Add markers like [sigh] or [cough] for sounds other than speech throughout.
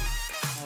[laughs]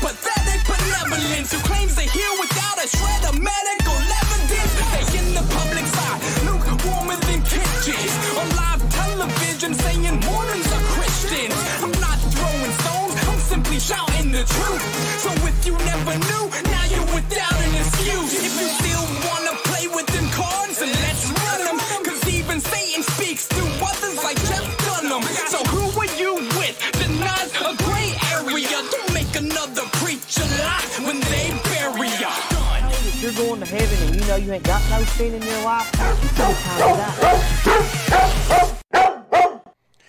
Pathetic benevolence who claims to heal without a shred of medical evidence. They in the public side, lukewarmer than kitchens. On live television saying Mormons are Christians. I'm not throwing stones, I'm simply shouting the truth. So if you never you're going to heaven and you know you ain't got no sin in your life.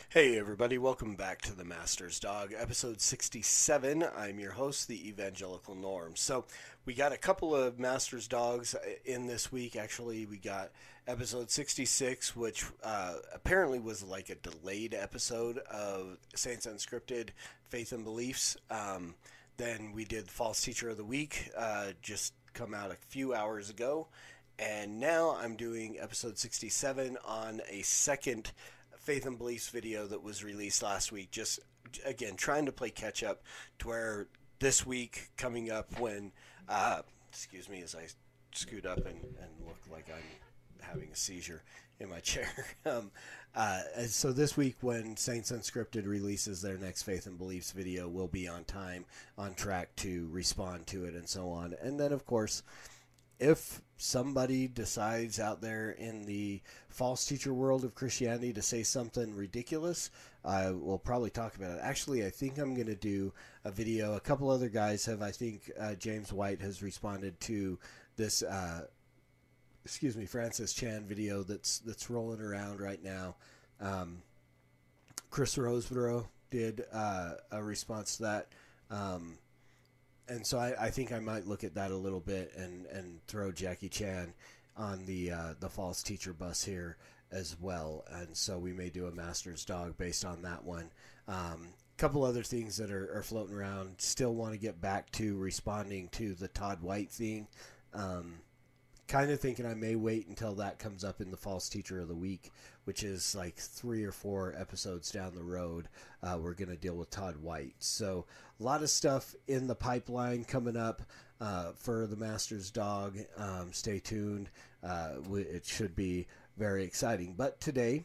Hey everybody, welcome back to the Master's Dog, episode 67. I'm your host, the Evangelical Norm. So, we got a couple of Master's Dogs in this week. Actually, we got episode 66, which uh, apparently was like a delayed episode of Saints Unscripted Faith and Beliefs. Um, then we did False Teacher of the Week, uh, just come out a few hours ago. And now I'm doing episode 67 on a second Faith and Beliefs video that was released last week. Just again, trying to play catch up to where this week coming up when, uh, excuse me, as I scoot up and, and look like I'm having a seizure in my [laughs] chair. um, uh, so this week when Saints Unscripted releases their next Faith and Beliefs video, we'll be on time, on track to respond to it, and so on. And then, of course, if somebody decides out there in the false teacher world of Christianity to say something ridiculous, I will probably talk about it. Actually, I think I'm going to do a video. A couple other guys have, I think, uh, James White has responded to this. Uh, excuse me, Francis Chan video that's that's rolling around right now. Um, Chris Roseborough did uh, a response to that. Um, and so I, I think I might look at that a little bit and, and throw Jackie Chan on the uh, the false teacher bus here as well. And so we may do a master's dog based on that one. Um, couple other things that are, are floating around. Still want to get back to responding to the Todd White thing. Um, kind of thinking I may wait until that comes up in the false teacher of the week, which is like three or four episodes down the road. Uh, we're going to deal with Todd White. So a lot of stuff in the pipeline coming up uh, for the Master's Dog. Um, stay tuned. Uh, it should be very exciting. But today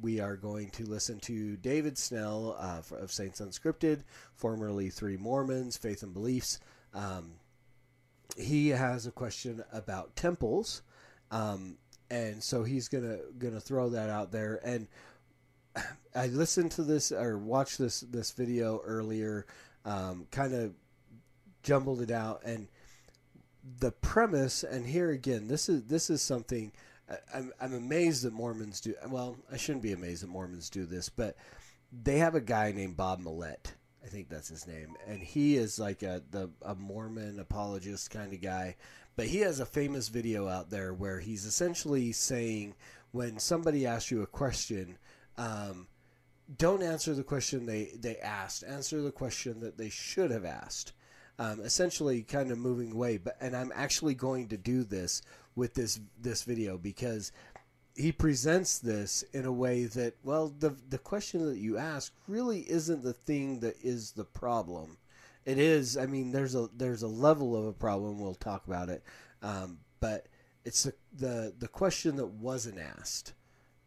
we are going to listen to David Snell uh, of Saints Unscripted, formerly Three Mormons, Faith and Beliefs. Um, he has a question about temples, um, and so he's gonna gonna throw that out there. And [sighs] I listened to this or watched this this video earlier, um, kind of jumbled it out, and the premise, and here again, this is this is something I- I'm I'm amazed that Mormons do. Well, I shouldn't be amazed that Mormons do this, but they have a guy named Bob Millet. I think that's his name, and he is like a the a Mormon apologist kind of guy. But he has a famous video out there where he's essentially saying when somebody asks you a question, um, don't answer the question they they asked. Answer the question that they should have asked. Um, essentially, kind of moving away. But and I'm actually going to do this with this this video because he presents this in a way that well the the question that you ask really isn't the thing that is the problem. It is i mean there's a there's a level of a problem. We'll talk about it. Um, but it's the, the the question that wasn't asked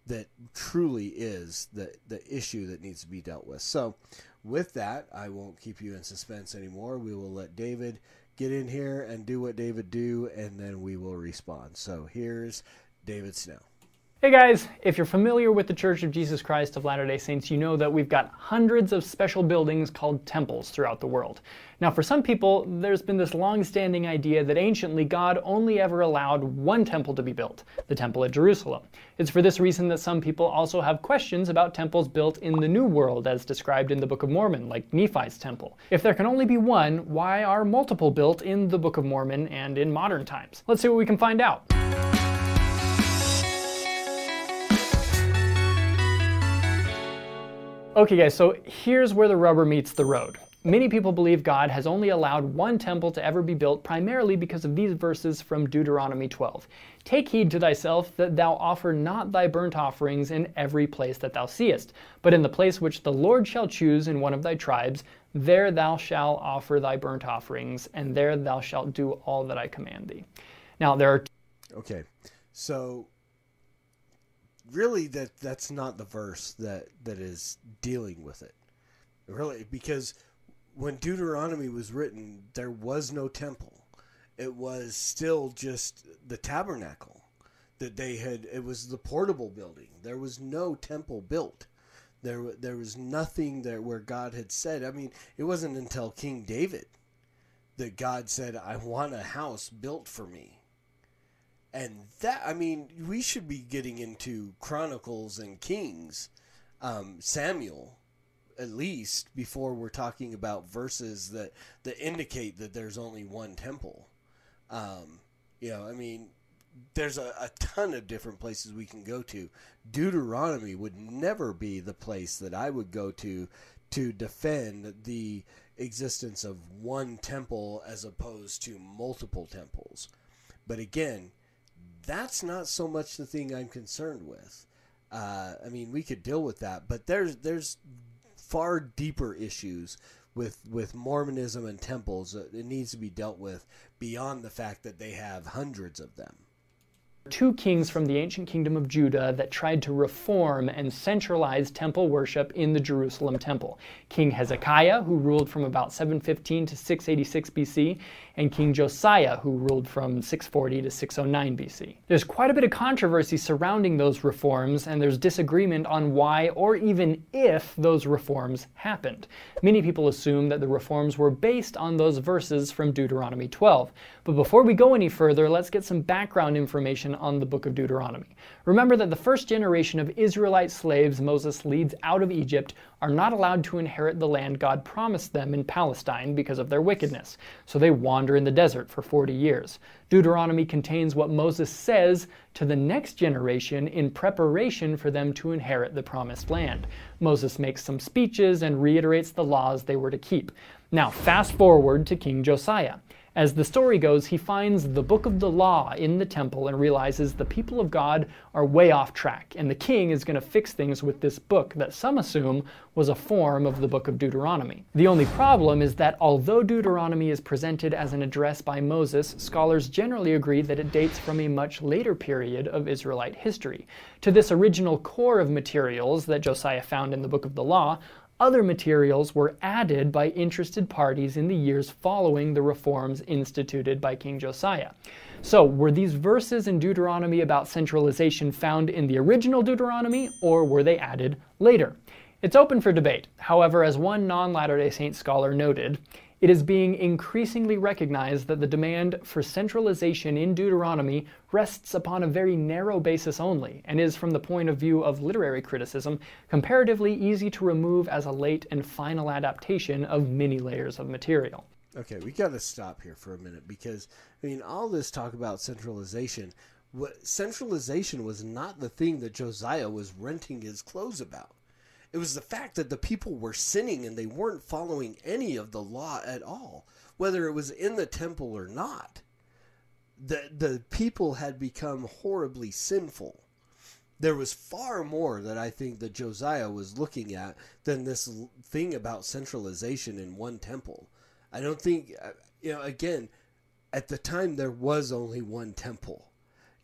that truly is the the issue that needs to be dealt with. So with that i won't keep you in suspense anymore. We will let david get in here and do what david do and then we will respond. So here's david Snell Hey guys, if you're familiar with the Church of Jesus Christ of Latter day Saints, you know that we've got hundreds of special buildings called temples throughout the world. Now, for some people, there's been this long standing idea that anciently God only ever allowed one temple to be built, the Temple at Jerusalem. It's for this reason that some people also have questions about temples built in the New World, as described in the Book of Mormon, like Nephi's temple. If there can only be one, why are multiple built in the Book of Mormon and in modern times? Let's see what we can find out. Okay, guys, so here's where the rubber meets the road. Many people believe God has only allowed one temple to ever be built primarily because of these verses from Deuteronomy 12. Take heed to thyself that thou offer not thy burnt offerings in every place that thou seest, but in the place which the Lord shall choose in one of thy tribes, there thou shalt offer thy burnt offerings, and there thou shalt do all that I command thee. Now, there are. Okay, so really that that's not the verse that that is dealing with it. Really because when deuteronomy was written there was no temple. It was still just the tabernacle that they had it was the portable building. There was no temple built. There there was nothing there where god had said i mean it wasn't until king david that god said i want a house built for me and that I mean, we should be getting into Chronicles and Kings, um, Samuel, at least before we're talking about verses that that indicate that there's only one temple. Um, you know, I mean, there's a, a ton of different places we can go to. Deuteronomy would never be the place that I would go to to defend the existence of one temple as opposed to multiple temples. But again, that's not so much the thing I'm concerned with. Uh, I mean, we could deal with that, but there's there's far deeper issues with with Mormonism and temples that it needs to be dealt with beyond the fact that they have hundreds of them two kings from the ancient kingdom of Judah that tried to reform and centralize temple worship in the Jerusalem temple. King Hezekiah, who ruled from about 715 to 686 BC, and King Josiah, who ruled from 640 to 609 BC. There's quite a bit of controversy surrounding those reforms, and there's disagreement on why or even if those reforms happened. Many people assume that the reforms were based on those verses from Deuteronomy 12. But before we go any further, let's get some background information on the book of Deuteronomy. Remember that the first generation of Israelite slaves Moses leads out of Egypt are not allowed to inherit the land God promised them in Palestine because of their wickedness, so they wander in the desert for 40 years. Deuteronomy contains what Moses says to the next generation in preparation for them to inherit the promised land. Moses makes some speeches and reiterates the laws they were to keep. Now, fast forward to King Josiah. As the story goes, he finds the book of the law in the temple and realizes the people of God are way off track, and the king is going to fix things with this book that some assume was a form of the book of Deuteronomy. The only problem is that although Deuteronomy is presented as an address by Moses, scholars generally agree that it dates from a much later period of Israelite history. To this original core of materials that Josiah found in the book of the law, other materials were added by interested parties in the years following the reforms instituted by King Josiah. So, were these verses in Deuteronomy about centralization found in the original Deuteronomy, or were they added later? It's open for debate. However, as one non Latter day Saint scholar noted, It is being increasingly recognized that the demand for centralization in Deuteronomy rests upon a very narrow basis only, and is, from the point of view of literary criticism, comparatively easy to remove as a late and final adaptation of many layers of material. Okay, we got to stop here for a minute because I mean, all this talk about centralization, what centralization was not the thing that Josiah was renting his clothes about. It was the fact that the people were sinning and they weren't following any of the law at all, whether it was in the temple or not. The the people had become horribly sinful. There was far more that I think that Josiah was looking at than this thing about centralization in one temple. I don't think uh, you know again at the time there was only one temple.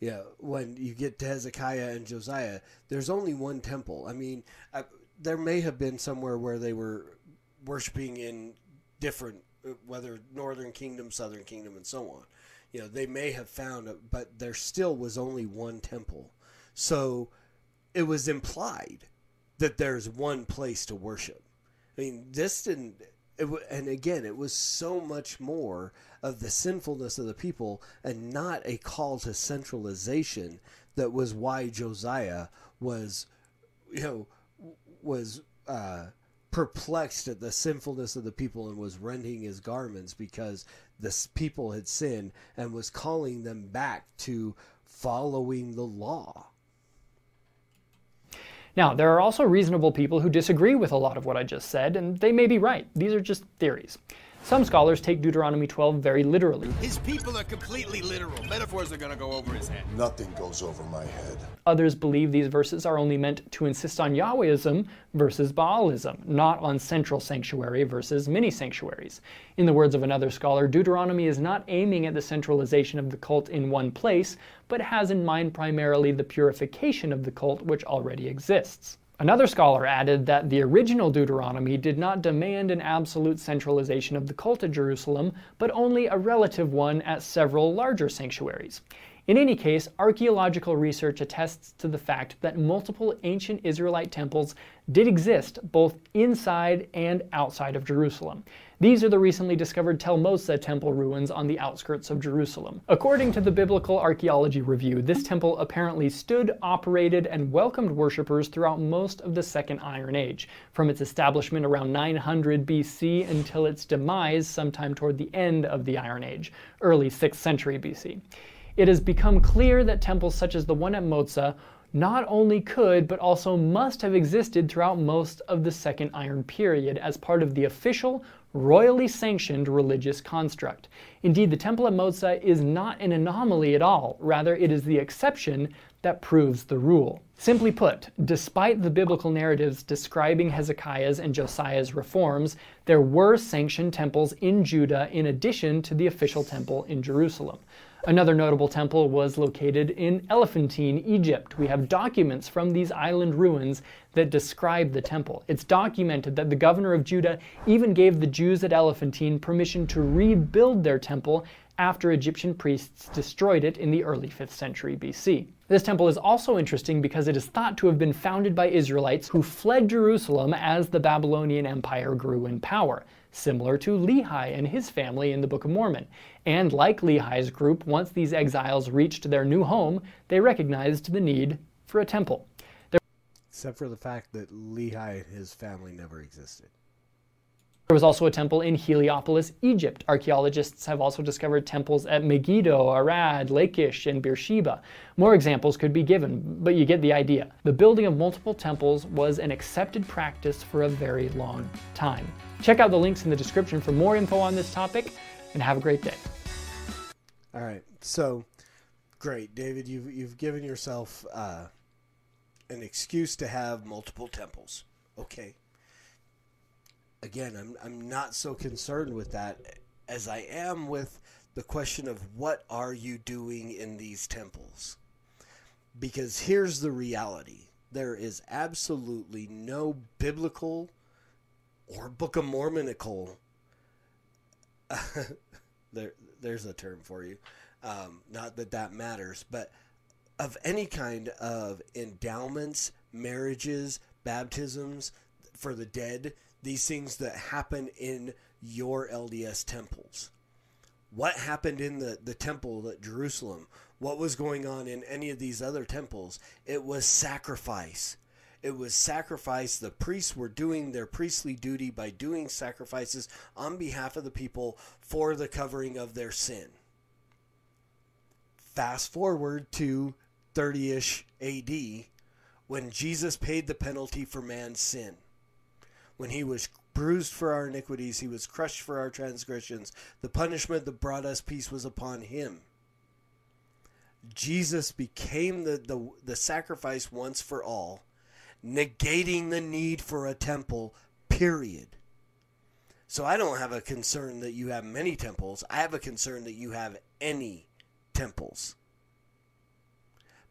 Yeah, when you get to Hezekiah and Josiah, there's only one temple. I mean, I, there may have been somewhere where they were worshiping in different, whether Northern Kingdom, Southern Kingdom, and so on. You know, they may have found, it, but there still was only one temple. So it was implied that there's one place to worship. I mean, this didn't. And again, it was so much more of the sinfulness of the people and not a call to centralization that was why Josiah was, you know, was uh, perplexed at the sinfulness of the people and was rending his garments because the people had sinned and was calling them back to following the law. Now, there are also reasonable people who disagree with a lot of what I just said, and they may be right. These are just theories. Some scholars take Deuteronomy 12 very literally. His people are completely literal. Metaphors are going to go over his head. Nothing goes over my head. Others believe these verses are only meant to insist on Yahwehism versus Baalism, not on central sanctuary versus mini sanctuaries. In the words of another scholar, Deuteronomy is not aiming at the centralization of the cult in one place, but has in mind primarily the purification of the cult which already exists. Another scholar added that the original Deuteronomy did not demand an absolute centralization of the cult at Jerusalem, but only a relative one at several larger sanctuaries. In any case, archaeological research attests to the fact that multiple ancient Israelite temples did exist both inside and outside of Jerusalem. These are the recently discovered Tel Moza temple ruins on the outskirts of Jerusalem. According to the Biblical Archaeology Review, this temple apparently stood, operated, and welcomed worshippers throughout most of the Second Iron Age, from its establishment around 900 BC until its demise sometime toward the end of the Iron Age, early 6th century BC it has become clear that temples such as the one at Moza not only could, but also must have existed throughout most of the Second Iron Period as part of the official, royally sanctioned religious construct. Indeed, the Temple at Moza is not an anomaly at all, rather, it is the exception that proves the rule. Simply put, despite the biblical narratives describing Hezekiah's and Josiah's reforms, there were sanctioned temples in Judah in addition to the official temple in Jerusalem. Another notable temple was located in Elephantine, Egypt. We have documents from these island ruins that describe the temple. It's documented that the governor of Judah even gave the Jews at Elephantine permission to rebuild their temple after Egyptian priests destroyed it in the early 5th century BC. This temple is also interesting because it is thought to have been founded by Israelites who fled Jerusalem as the Babylonian Empire grew in power similar to Lehi and his family in the Book of Mormon. And like Lehi's group, once these exiles reached their new home, they recognized the need for a temple. There Except for the fact that Lehi and his family never existed. There was also a temple in Heliopolis, Egypt. Archaeologists have also discovered temples at Megiddo, Arad, Lachish, and Beersheba. More examples could be given, but you get the idea. The building of multiple temples was an accepted practice for a very long time. Check out the links in the description for more info on this topic, and have a great day. All right, so great, David. You've you've given yourself uh, an excuse to have multiple temples. Okay again, I'm I'm not so concerned with that as I am with the question of what are you doing in these temples? Because here's the reality. There is absolutely no biblical or Book of Mormonical [laughs] there there's a term for you. Um, not that that matters, but of any kind of endowments, marriages, baptisms for the dead these things that happen in your LDS temples. What happened in the, the temple at Jerusalem? What was going on in any of these other temples? It was sacrifice. It was sacrifice. The priests were doing their priestly duty by doing sacrifices on behalf of the people for the covering of their sin. Fast forward to 30 ish AD when Jesus paid the penalty for man's sin. When he was bruised for our iniquities, he was crushed for our transgressions. The punishment that brought us peace was upon him. Jesus became the, the, the sacrifice once for all, negating the need for a temple, period. So I don't have a concern that you have many temples. I have a concern that you have any temples.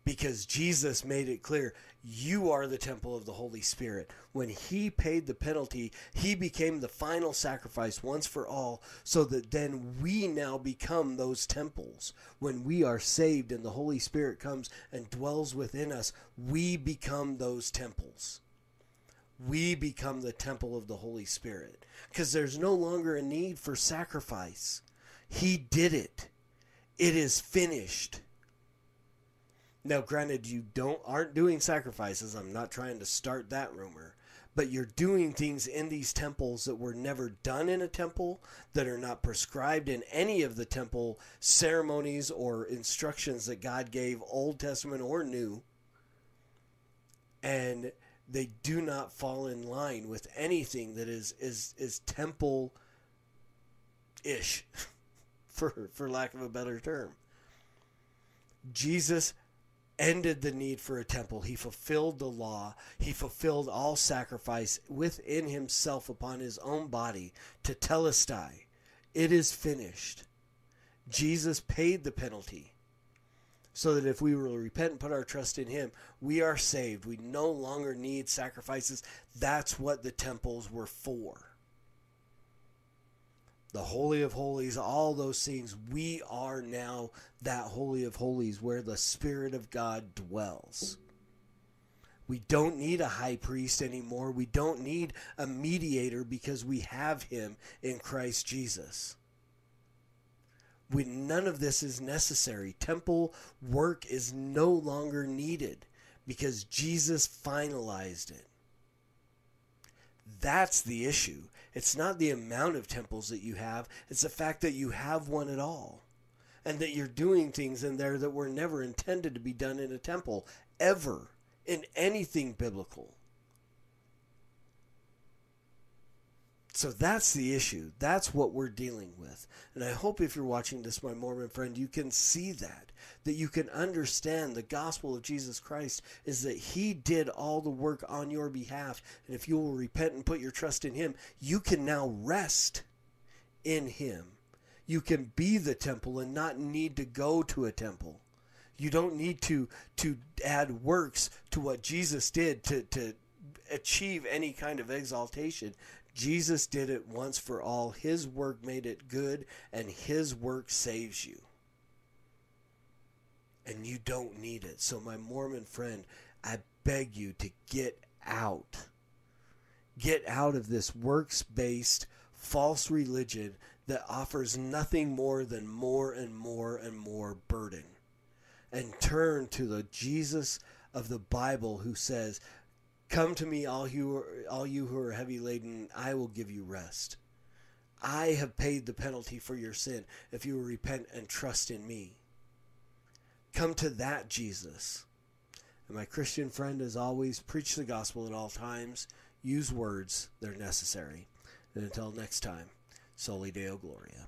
Because Jesus made it clear you are the temple of the Holy Spirit. When he paid the penalty, he became the final sacrifice once for all, so that then we now become those temples. When we are saved and the Holy Spirit comes and dwells within us, we become those temples. We become the temple of the Holy Spirit because there's no longer a need for sacrifice. He did it. It is finished. Now, granted, you don't aren't doing sacrifices. I'm not trying to start that rumor, but you're doing things in these temples that were never done in a temple, that are not prescribed in any of the temple ceremonies or instructions that God gave, Old Testament or New, and they do not fall in line with anything that is is is temple ish, [laughs] for for lack of a better term. Jesus ended the need for a temple. He fulfilled the law. He fulfilled all sacrifice within himself upon his own body tetelestai. It is finished. Jesus paid the penalty so that if we will repent and put our trust in him, we are saved. We no longer need sacrifices. That's what the temples were for. The Holy of Holies, all those things, we are now that Holy of Holies where the Spirit of God dwells. We don't need a high priest anymore. We don't need a mediator because we have him in Christ Jesus. We, none of this is necessary. Temple work is no longer needed because Jesus finalized it. That's the issue. It's not the amount of temples that you have, it's the fact that you have one at all. And that you're doing things in there that were never intended to be done in a temple, ever, in anything biblical. So that's the issue. That's what we're dealing with. And I hope if you're watching this, my Mormon friend, you can see that. That you can understand the gospel of Jesus Christ is that He did all the work on your behalf. And if you will repent and put your trust in Him, you can now rest in Him. You can be the temple and not need to go to a temple. You don't need to to add works to what Jesus did to, to achieve any kind of exaltation. Jesus did it once for all. His work made it good, and His work saves you. And you don't need it. So, my Mormon friend, I beg you to get out. Get out of this works based false religion that offers nothing more than more and more and more burden. And turn to the Jesus of the Bible who says, Come to me, all you, all you who are heavy laden, I will give you rest. I have paid the penalty for your sin if you will repent and trust in me. Come to that Jesus. And my Christian friend, as always, preach the gospel at all times. Use words, they're necessary. And until next time, Soli Deo Gloria.